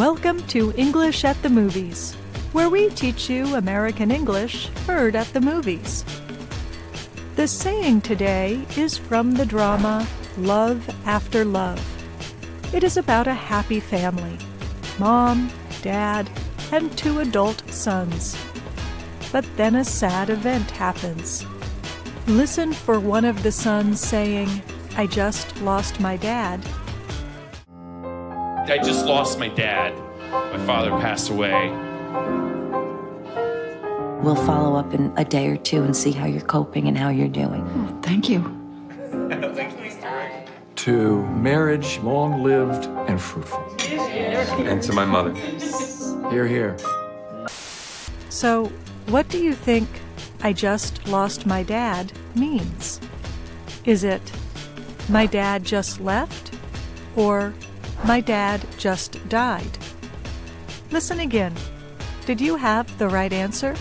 Welcome to English at the Movies, where we teach you American English heard at the movies. The saying today is from the drama Love After Love. It is about a happy family mom, dad, and two adult sons. But then a sad event happens. Listen for one of the sons saying, I just lost my dad. I just lost my dad. My father passed away. We'll follow up in a day or two and see how you're coping and how you're doing. Oh, thank you. to marriage long lived and fruitful. And to my mother. Hear, hear. So, what do you think I just lost my dad means? Is it my dad just left or my dad just died? Listen again. Did you have the right answer?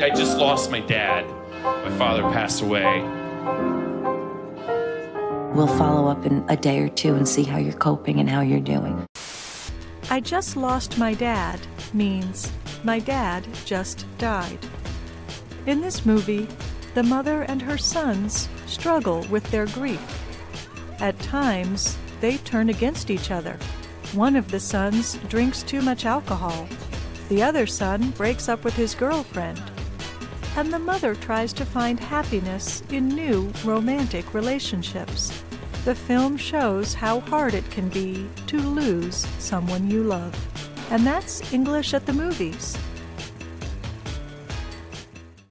I just lost my dad. My father passed away. We'll follow up in a day or two and see how you're coping and how you're doing. I just lost my dad means my dad just died. In this movie, the mother and her sons struggle with their grief. At times, they turn against each other. One of the sons drinks too much alcohol. The other son breaks up with his girlfriend. And the mother tries to find happiness in new romantic relationships. The film shows how hard it can be to lose someone you love. And that's English at the movies.